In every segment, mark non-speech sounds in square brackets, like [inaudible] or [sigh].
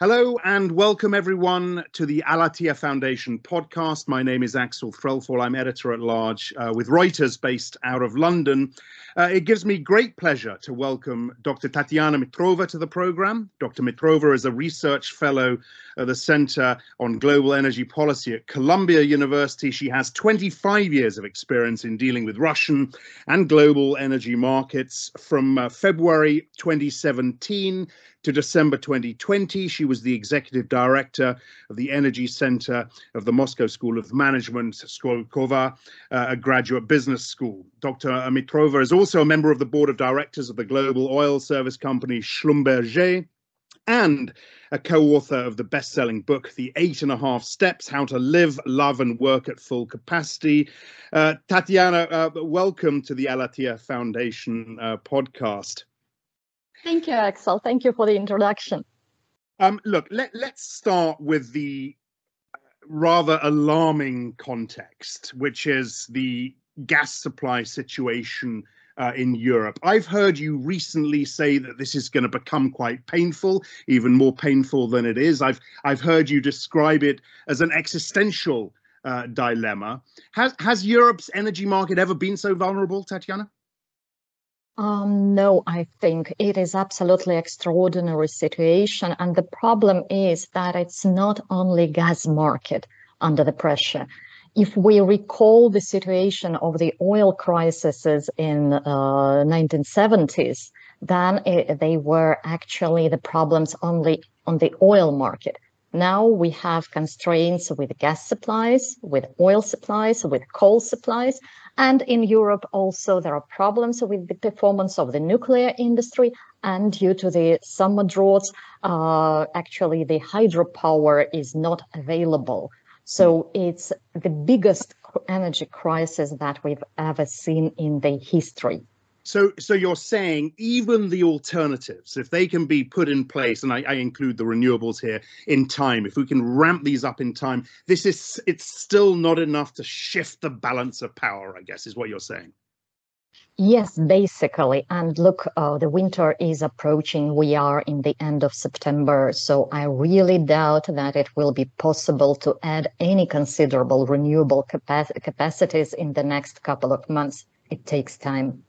Hello and welcome everyone to the Alatia Foundation podcast. My name is Axel Threlfall. I'm editor at large uh, with Reuters based out of London. Uh, it gives me great pleasure to welcome Dr. Tatiana Mitrova to the program. Dr. Mitrova is a research fellow at the Center on Global Energy Policy at Columbia University. She has 25 years of experience in dealing with Russian and global energy markets from uh, February 2017 to December 2020, she was the executive director of the Energy Center of the Moscow School of Management, Skolkovo, uh, a graduate business school. Dr. Mitrova is also a member of the board of directors of the global oil service company Schlumberger and a co-author of the best-selling book the eight and a half steps how to live love and work at full capacity uh, tatiana uh, welcome to the alatia foundation uh, podcast Thank you, Axel. Thank you for the introduction. Um, look, let, let's start with the rather alarming context, which is the gas supply situation uh, in Europe. I've heard you recently say that this is going to become quite painful, even more painful than it is. I've I've heard you describe it as an existential uh, dilemma. Has has Europe's energy market ever been so vulnerable, Tatiana? Um, no, I think it is absolutely extraordinary situation. And the problem is that it's not only gas market under the pressure. If we recall the situation of the oil crises in uh, 1970s, then it, they were actually the problems only on the oil market. Now we have constraints with gas supplies, with oil supplies, with coal supplies. And in Europe also there are problems with the performance of the nuclear industry. And due to the summer droughts, uh, actually the hydropower is not available. So it's the biggest energy crisis that we've ever seen in the history. So, so you're saying even the alternatives, if they can be put in place, and I, I, include the renewables here in time, if we can ramp these up in time, this is it's still not enough to shift the balance of power. I guess is what you're saying. Yes, basically. And look, uh, the winter is approaching. We are in the end of September. So I really doubt that it will be possible to add any considerable renewable capac- capacities in the next couple of months. It takes time.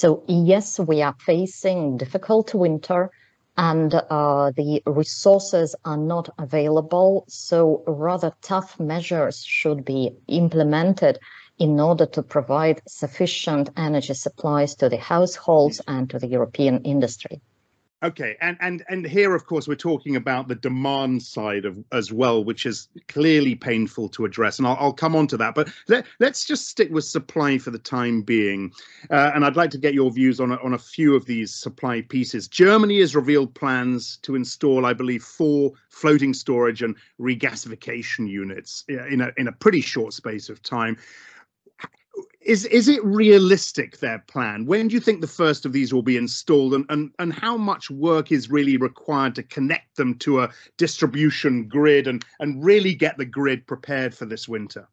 So yes, we are facing difficult winter and uh, the resources are not available. So rather tough measures should be implemented in order to provide sufficient energy supplies to the households and to the European industry. Okay, and and and here, of course, we're talking about the demand side of as well, which is clearly painful to address, and I'll, I'll come on to that. But let, let's just stick with supply for the time being, uh, and I'd like to get your views on a, on a few of these supply pieces. Germany has revealed plans to install, I believe, four floating storage and regasification units in a in a pretty short space of time is is it realistic their plan? When do you think the first of these will be installed and, and and how much work is really required to connect them to a distribution grid and and really get the grid prepared for this winter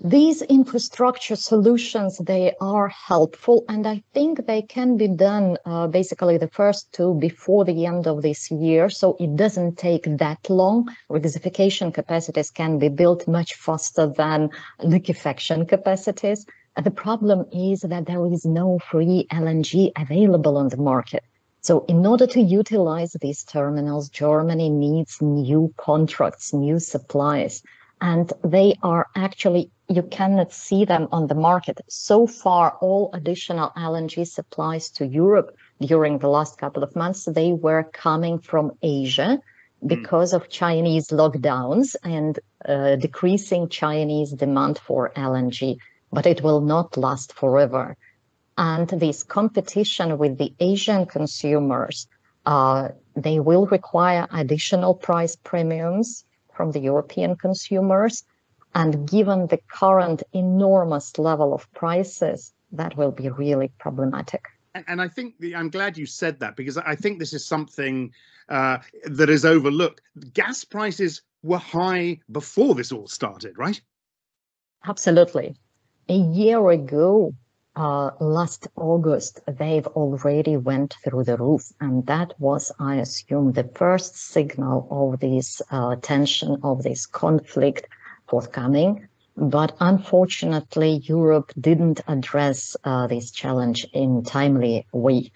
these infrastructure solutions they are helpful and i think they can be done uh, basically the first two before the end of this year so it doesn't take that long. Regasification capacities can be built much faster than liquefaction capacities. The problem is that there is no free lng available on the market. So in order to utilize these terminals germany needs new contracts new supplies and they are actually you cannot see them on the market. So far, all additional LNG supplies to Europe during the last couple of months, they were coming from Asia hmm. because mm. of Chinese lockdowns and uh, decreasing Chinese demand for LNG. But it will not last forever. And this competition with the Asian consumers, uh, they will require additional price premiums from the European consumers and given the current enormous level of prices, that will be really problematic. And, and I think the, I'm glad you said that because I think this is something uh, that is overlooked. Gas prices were high before this all started, right? Absolutely. A year ago, uh, last August, they've already went through the roof. And that was, I assume, the first signal of this uh, tension, of this conflict forthcoming. But unfortunately, Europe didn't address uh, this challenge in timely way.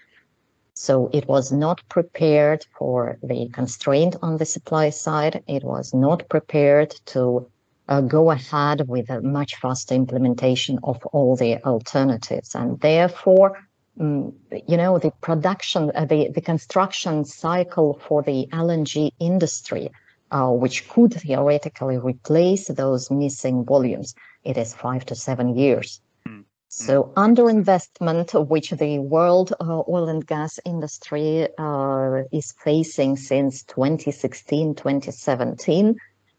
So it was not prepared for the constraint on the supply side. It was not prepared to uh, go ahead with a much faster implementation of all the alternatives. And therefore, um, you know, the production, uh, the, the construction cycle for the LNG industry, uh, which could theoretically replace those missing volumes, it is five to seven years. Hmm. So underinvestment, which the world uh, oil and gas industry uh, is facing since 2016, 2017,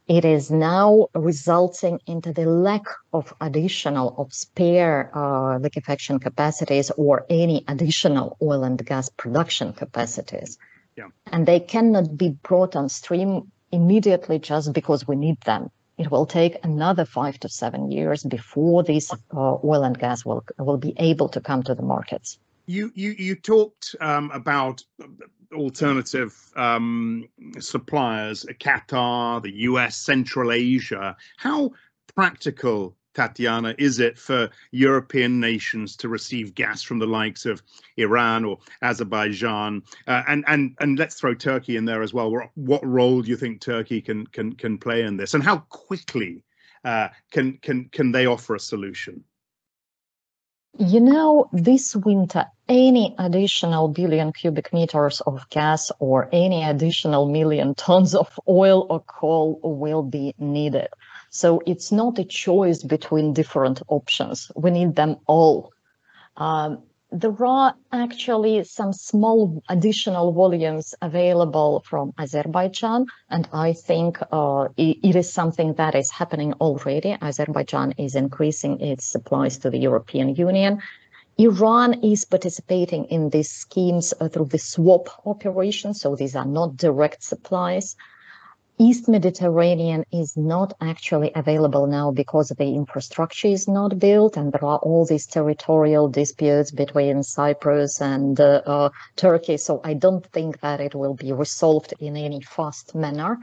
it is now resulting into the lack of additional of spare uh, liquefaction capacities or any additional oil and gas production capacities. Yeah. And they cannot be brought on stream immediately just because we need them. It will take another five to seven years before these uh, oil and gas will will be able to come to the markets. You you you talked um, about alternative um, suppliers, Qatar, the US, Central Asia. How practical, Tatiana, is it for European nations to receive gas from the likes of Iran or Azerbaijan? Uh, and and and let's throw Turkey in there as well. What role do you think Turkey can can can play in this, and how quickly uh, can can can they offer a solution? You know, this winter, any additional billion cubic meters of gas or any additional million tons of oil or coal will be needed. So it's not a choice between different options. We need them all. Um, there are actually some small additional volumes available from Azerbaijan, and I think uh, it, it is something that is happening already. Azerbaijan is increasing its supplies to the European Union. Iran is participating in these schemes uh, through the swap operation, so these are not direct supplies. East Mediterranean is not actually available now because the infrastructure is not built and there are all these territorial disputes between Cyprus and uh, uh, Turkey. So I don't think that it will be resolved in any fast manner.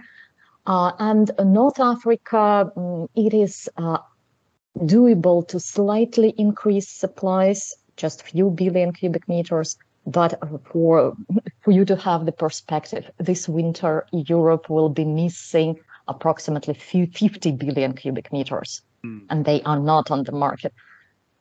Uh, and North Africa, um, it is uh, doable to slightly increase supplies, just few billion cubic meters but for for you to have the perspective, this winter Europe will be missing approximately 50 billion cubic meters, mm. and they are not on the market.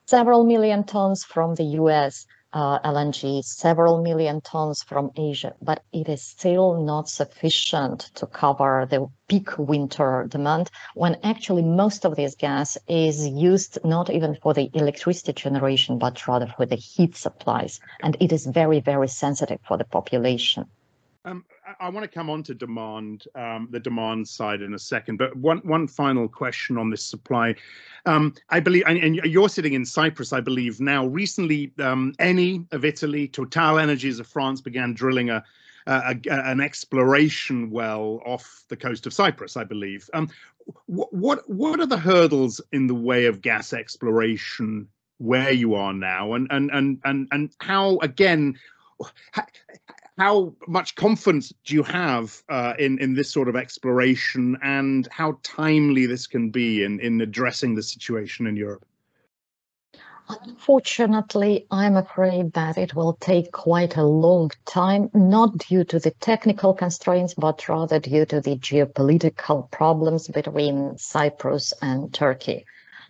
Several million tons from the US, uh, LNG, several million tons from Asia, but it is still not sufficient to cover the peak winter demand when actually most of this gas is used not even for the electricity generation, but rather for the heat supplies. And it is very, very sensitive for the population. Um, I want to come on to demand, um, the demand side in a second, but one one final question on this supply. Um, I believe, and, and, you're sitting in Cyprus, I believe now. Recently, um, Eni of Italy, Total Energies of France began drilling a, a, a, an exploration well off the coast of Cyprus, I believe. Um, what what what are the hurdles in the way of gas exploration where you are now, and and and and and how again? How much confidence do you have uh, in in this sort of exploration, and how timely this can be in in addressing the situation in Europe? Unfortunately, I'm afraid that it will take quite a long time, not due to the technical constraints, but rather due to the geopolitical problems between Cyprus and Turkey.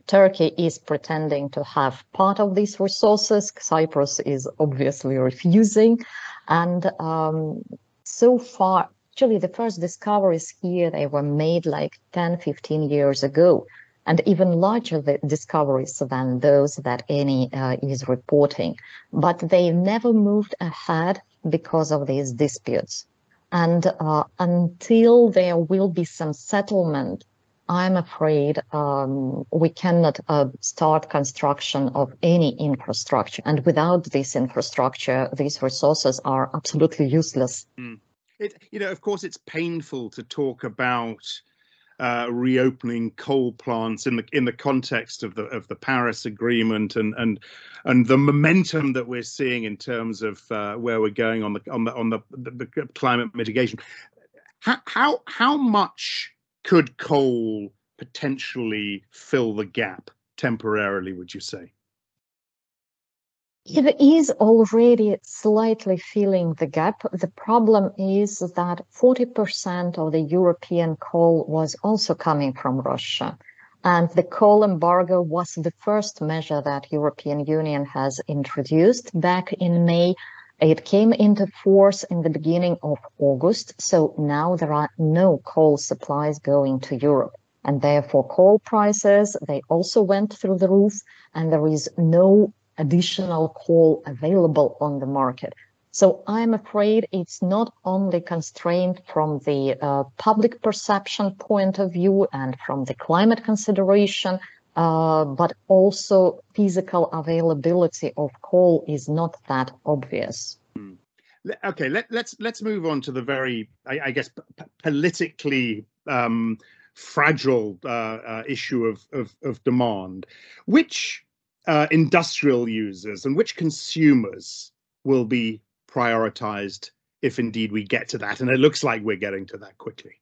Turkey is pretending to have part of these resources. Cyprus is obviously refusing. And um, so far, actually, the first discoveries here, they were made like 10, 15 years ago, and even larger discoveries than those that Eni uh, is reporting. But they never moved ahead because of these disputes. And uh, until there will be some settlement I'm afraid um, we cannot uh, start construction of any infrastructure. And without this infrastructure, these resources are absolutely useless. Mm. It, you know, of course, it's painful to talk about uh, reopening coal plants in the in the context of the of the Paris Agreement and and and the momentum that we're seeing in terms of uh, where we're going on the on the on the, the, the climate mitigation. How, how how much could coal potentially fill the gap temporarily? Would you say? It is already slightly filling the gap. The problem is that 40% of the European coal was also coming from Russia. And the coal embargo was the first measure that European Union has introduced back in May. It came into force in the beginning of August. So now there are no coal supplies going to Europe. And therefore coal prices, they also went through the roof and there is no additional coal available on the market. So I'm afraid it's not only constrained from the uh, public perception point of view and from the climate consideration, uh, but also physical availability of coal is not that obvious. Hmm. Okay, let, us let's, let's move on to the very, I, I guess, politically um, fragile uh, uh, issue of, of, of demand. Which uh, industrial users and which consumers will be prioritized if indeed we get to that? And it looks like we're getting to that quickly.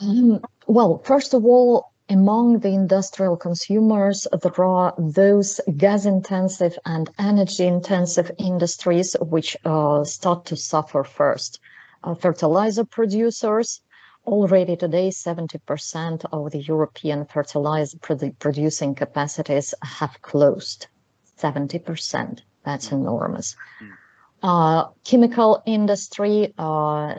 Um, well, first of all, among the industrial consumers, there are those gas intensive and energy intensive industries which uh, start to suffer first. Uh, fertilizer producers, Already today, 70% of the European fertilizer produ producing capacities have closed. 70%. That's enormous. Mm. Uh, chemical industry, uh,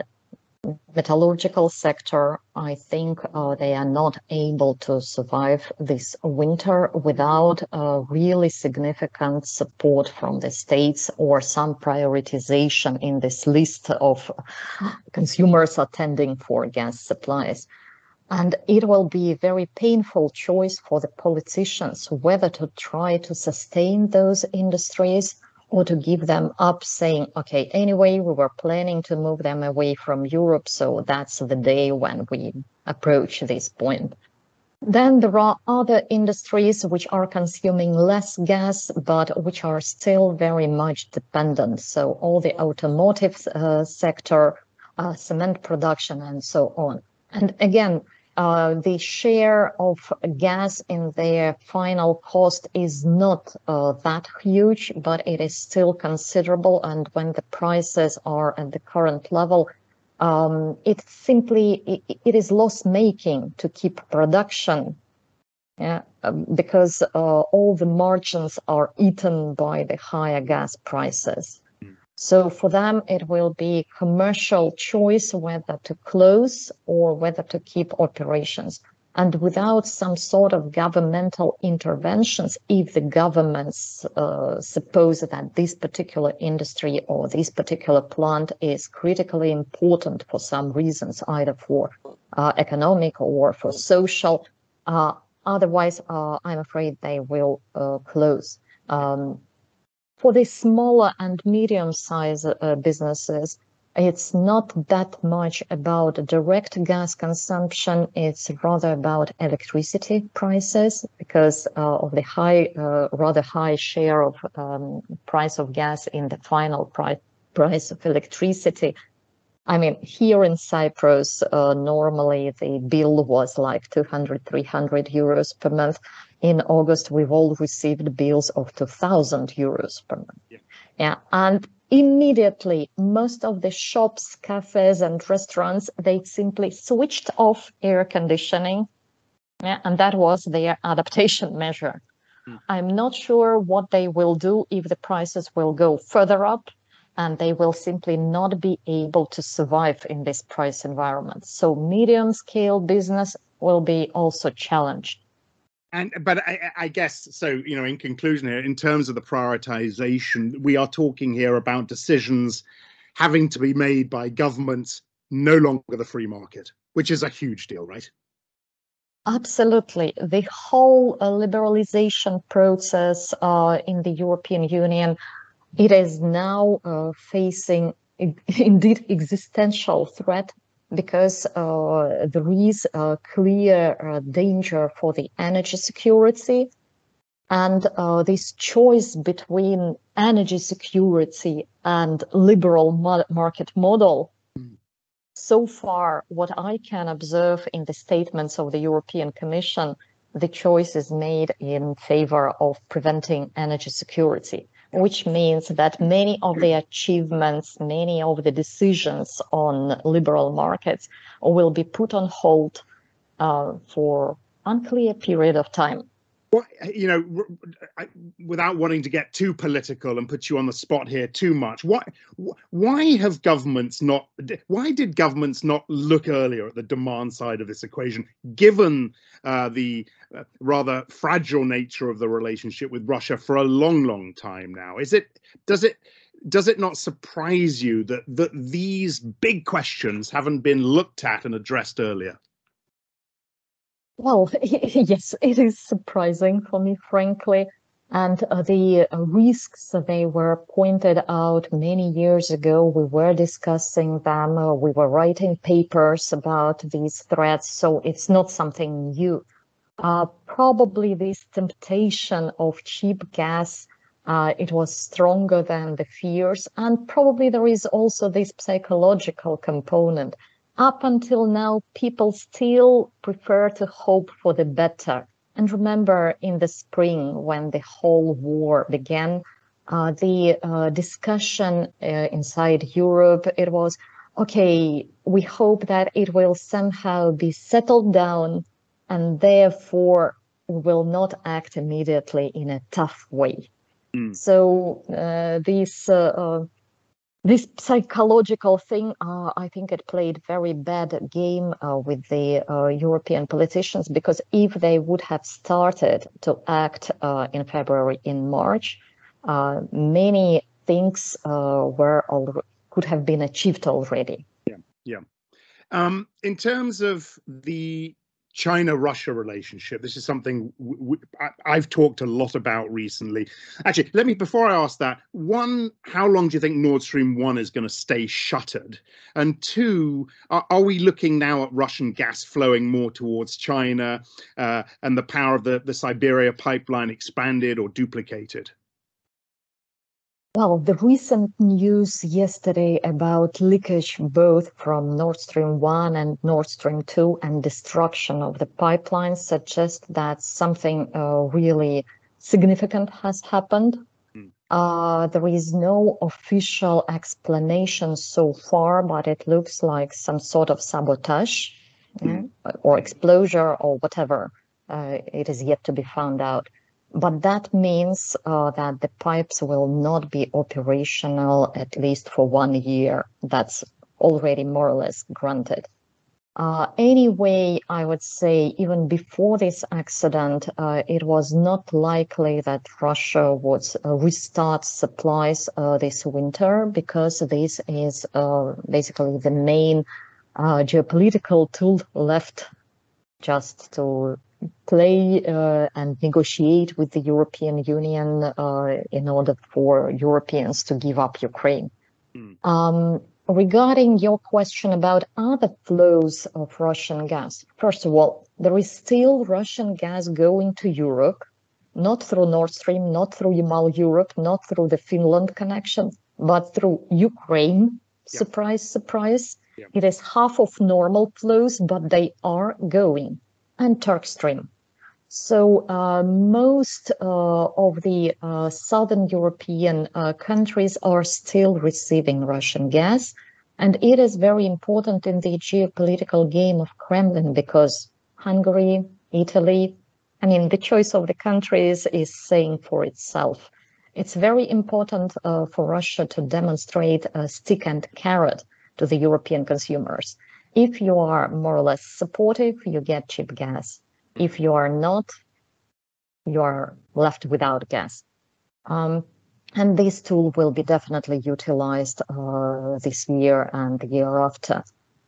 metallurgical sector, I think uh, they are not able to survive this winter without a really significant support from the states or some prioritization in this list of consumers attending for gas supplies. And it will be a very painful choice for the politicians whether to try to sustain those industries or to give them up saying, okay, anyway, we were planning to move them away from Europe. So that's the day when we approach this point. Then there are other industries which are consuming less gas, but which are still very much dependent. So all the automotive uh, sector, uh, cement production, and so on. And again, uh, the share of gas in their final cost is not uh, that huge, but it is still considerable. And when the prices are at the current level, um, it simply it, it is loss making to keep production yeah, um, because uh, all the margins are eaten by the higher gas prices. So for them, it will be commercial choice whether to close or whether to keep operations. And without some sort of governmental interventions, if the governments uh, suppose that this particular industry or this particular plant is critically important for some reasons, either for uh, economic or for social, uh, otherwise, uh, I'm afraid they will uh, close. Um, for the smaller and medium-sized uh, businesses, it's not that much about direct gas consumption. It's rather about electricity prices because uh, of the high, uh, rather high share of um, price of gas in the final price price of electricity. I mean, here in Cyprus, uh, normally the bill was like 200, 300 euros per month in August, we've all received bills of 2,000 euros per month. Yeah. yeah. And immediately, most of the shops, cafes, and restaurants, they simply switched off air conditioning. Yeah. And that was their [laughs] adaptation measure. Mm. I'm not sure what they will do if the prices will go further up and they will simply not be able to survive in this price environment. So medium scale business will be also challenged and but I, I, guess so you know in conclusion here in terms of the prioritization we are talking here about decisions having to be made by governments no longer the free market which is a huge deal right? Absolutely. The whole uh, liberalization process uh, in the european union it is now uh, facing [laughs] indeed existential threat because uh, there is a clear uh, danger for the energy security. And uh, this choice between energy security and liberal market model, mm. so far, what I can observe in the statements of the European Commission, the choice is made in favor of preventing energy security which means that many of the achievements, many of the decisions on liberal markets will be put on hold uh, for unclear period of time. Well, you know, without wanting to get too political and put you on the spot here too much, why why have governments not? Why did governments not look earlier at the demand side of this equation, given uh, the uh, rather fragile nature of the relationship with Russia for a long, long time now? Is it does it does it not surprise you that that these big questions haven't been looked at and addressed earlier? Well, [laughs] yes, it is surprising for me, frankly. And uh, the uh, risks they were pointed out many years ago. We were discussing them. Uh, we were writing papers about these threats. So it's not something new. Uh, probably this temptation of cheap gas, uh, it was stronger than the fears. And probably there is also this psychological component up until now, people still prefer to hope for the better. And remember in the spring when the whole war began, uh, the uh, discussion uh, inside Europe, it was, okay, we hope that it will somehow be settled down and therefore will not act immediately in a tough way. Mm. So uh, these uh, uh, this psychological thing, uh, I think it played very bad game uh, with the uh, European politicians because if they would have started to act uh, in February, in March, uh, many things uh, were al- could have been achieved already. Yeah, yeah. Um, in terms of the China Russia relationship. This is something i have talked a lot about recently. Actually, let me, before I ask that, one, how long do you think Nord Stream 1 is going to stay shuttered? And two, are, are, we looking now at Russian gas flowing more towards China uh, and the power of the, the Siberia pipeline expanded or duplicated? Well, the recent news yesterday about leakage both from Nord Stream 1 and Nord Stream 2 and destruction of the pipeline suggests that something uh, really significant has happened. Mm. Uh, there is no official explanation so far, but it looks like some sort of sabotage mm. or explosion or whatever. Uh, it is yet to be found out but that means uh, that the pipes will not be operational at least for one year. That's already more or less granted. Uh, anyway, I would say even before this accident, uh, it was not likely that Russia would uh, restart supplies uh, this winter because this is uh, basically the main geopolitical tool left just to play uh, and negotiate with the European Union uh, in order for Europeans to give up Ukraine. Mm. Um, regarding your question about other flows of Russian gas, first of all, there is still Russian gas going to Europe, not through Nord Stream, not through Yamal Europe, not through the Finland connection, but through Ukraine. Yeah. Surprise, surprise. Yeah. It is half of normal flows, but they are going and Turkstream. So uh, most uh, of the uh, southern European uh, countries are still receiving Russian gas. And it is very important in the geopolitical game of Kremlin because Hungary, Italy, I mean, the choice of the countries is saying for itself. It's very important uh, for Russia to demonstrate a stick and carrot to the European consumers. If you are more or less supportive, you get cheap gas. If you are not, you are left without gas. Um, and this tool will be definitely utilized uh, this year and the year after.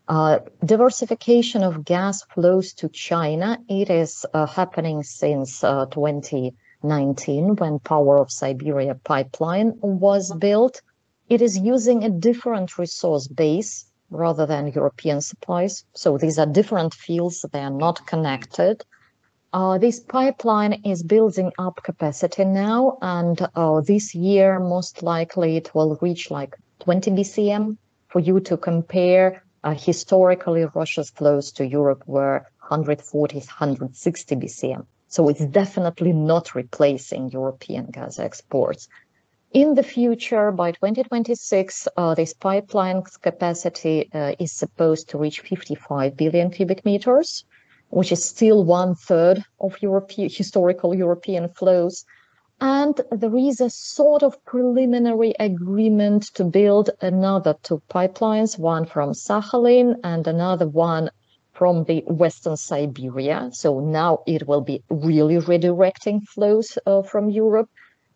Uh, diversification of gas flows to China. It is uh, happening since uh, 2019 when Power of Siberia pipeline was built. It is using a different resource base rather than European supplies. So these are different fields, they are not connected. Uh, this pipeline is building up capacity now, and uh, this year, most likely, it will reach like 20 BCM. For you to compare, uh, historically, Russia's flows to Europe were 140, 160 BCM. So it's definitely not replacing European gas exports. In the future, by 2026, uh, this pipeline's capacity uh, is supposed to reach 55 billion cubic meters which is still one third of European historical European flows. And there is a sort of preliminary agreement to build another two pipelines, one from Sakhalin and another one from the Western Siberia. So now it will be really redirecting flows uh, from Europe,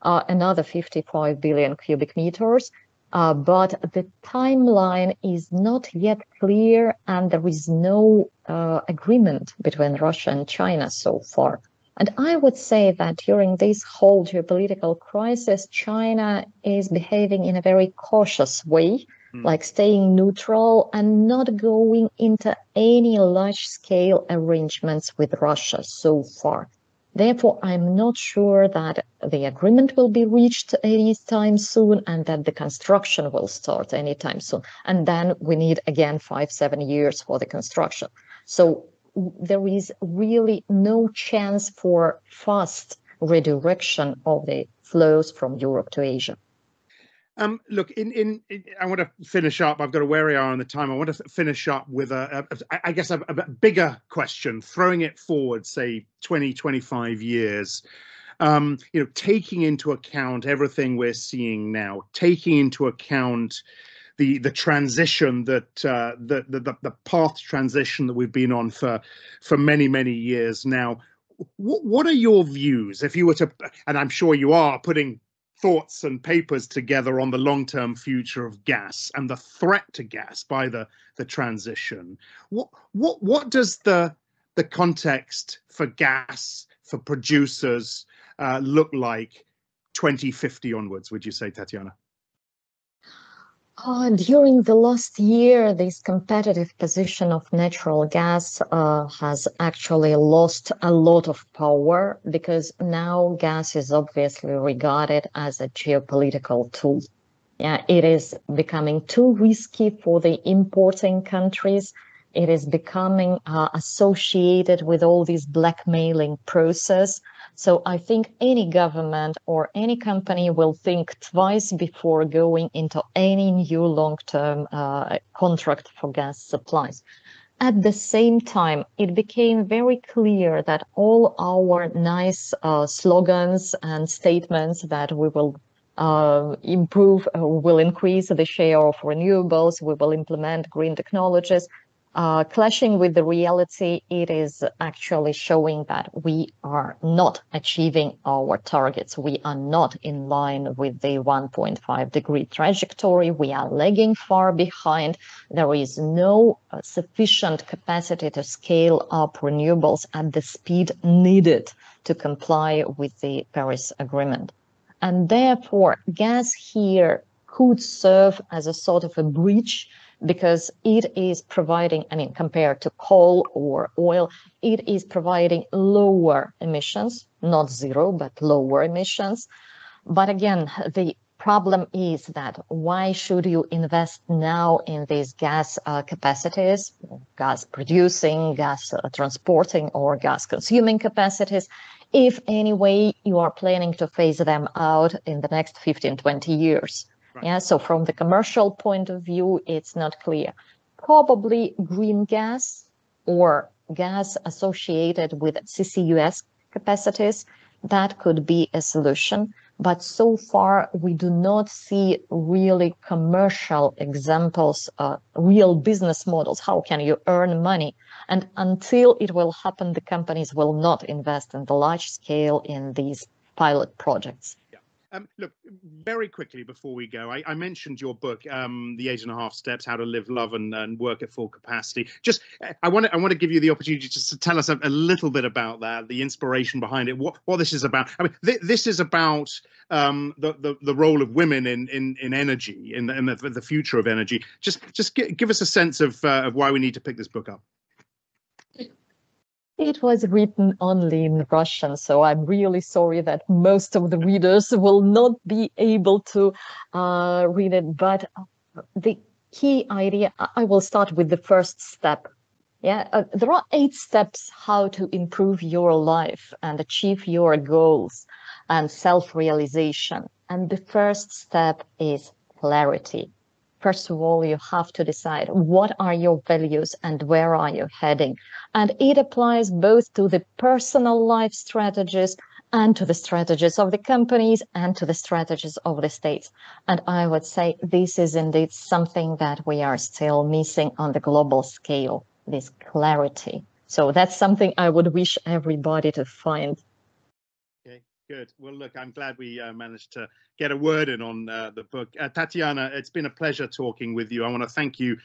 another 55 billion cubic meters. Uh, but the timeline is not yet clear and there is no uh, agreement between Russia and China so far. And I would say that during this whole geopolitical crisis, China is behaving in a very cautious way, mm. like staying neutral and not going into any large scale arrangements with Russia so far. Therefore, I'm not sure that the agreement will be reached anytime soon and that the construction will start anytime soon. And then we need again five, seven years for the construction. So there is really no chance for fast redirection of the flows from Europe to Asia. Um, look, in, in, in, I want to finish up. I've got a we are on the time. I want to finish up with a, a, a I guess, a, a, bigger question, throwing it forward, say 20, 25 years. Um, you know, taking into account everything we're seeing now, taking into account the the transition that uh, the, the the path transition that we've been on for for many many years now. What, what are your views if you were to, and I'm sure you are putting thoughts and papers together on the long-term future of gas and the threat to gas by the the transition. What what what does the the context for gas for producers uh, look like 2050 onwards? Would you say, Tatiana? Uh, during the last year, this competitive position of natural gas uh, has actually lost a lot of power because now gas is obviously regarded as a geopolitical tool. Yeah, it is becoming too risky for the importing countries. It is becoming uh, associated with all this blackmailing process so I think any government or any company will think twice before going into any new long-term uh, contract for gas supplies. At the same time, it became very clear that all our nice uh, slogans and statements that we will uh, improve, uh, will increase the share of renewables, we will implement green technologies, uh, clashing with the reality, it is actually showing that we are not achieving our targets. We are not in line with the 1.5 degree trajectory. We are lagging far behind. There is no uh, sufficient capacity to scale up renewables at the speed needed to comply with the Paris Agreement. And therefore, gas here could serve as a sort of a bridge because it is providing, I mean, compared to coal or oil, it is providing lower emissions, not zero, but lower emissions. But again, the problem is that why should you invest now in these gas uh, capacities, gas producing, gas uh, transporting, or gas consuming capacities, if anyway you are planning to phase them out in the next 15, 20 years? Yeah, so from the commercial point of view, it's not clear. Probably green gas or gas associated with CCUS capacities, that could be a solution. But so far, we do not see really commercial examples, uh, real business models. How can you earn money? And until it will happen, the companies will not invest in the large scale in these pilot projects. Um, look, very quickly before we go, I, I mentioned your book, um, "The Eight and a Half Steps: How to Live, Love, and, and Work at Full Capacity." Just, I want to, I want to give you the opportunity just to tell us a, a, little bit about that, the inspiration behind it, what, what this is about. I mean, th- this is about um, the, the the role of women in in, in energy, in, the, in the, the future of energy. Just, just g- give us a sense of uh, of why we need to pick this book up. It was written only in Russian, so I'm really sorry that most of the readers will not be able to uh, read it. But uh, the key idea, I will start with the first step. Yeah, uh, there are eight steps how to improve your life and achieve your goals and self-realization. And the first step is clarity first of all, you have to decide what are your values and where are you heading. And it applies both to the personal life strategies and to the strategies of the companies and to the strategies of the states. And I would say this is indeed something that we are still missing on the global scale, this clarity. So that's something I would wish everybody to find. Good. Well, look, I'm glad we uh, managed to get a word in on uh, the book. Uh, Tatiana, it's been a pleasure talking with you. I want to thank you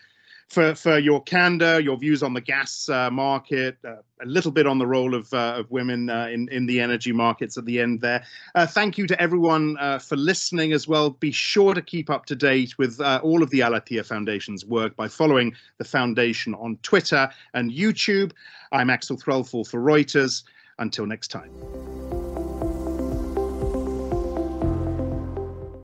for, for your candor, your views on the gas uh, market, uh, a little bit on the role of, uh, of women in, in the energy markets at the end there. thank you to everyone for listening as well. Be sure to keep up to date with all of the Alatia Foundation's work by following the foundation on Twitter and YouTube. I'm Axel Threlfall for Reuters. Until next time.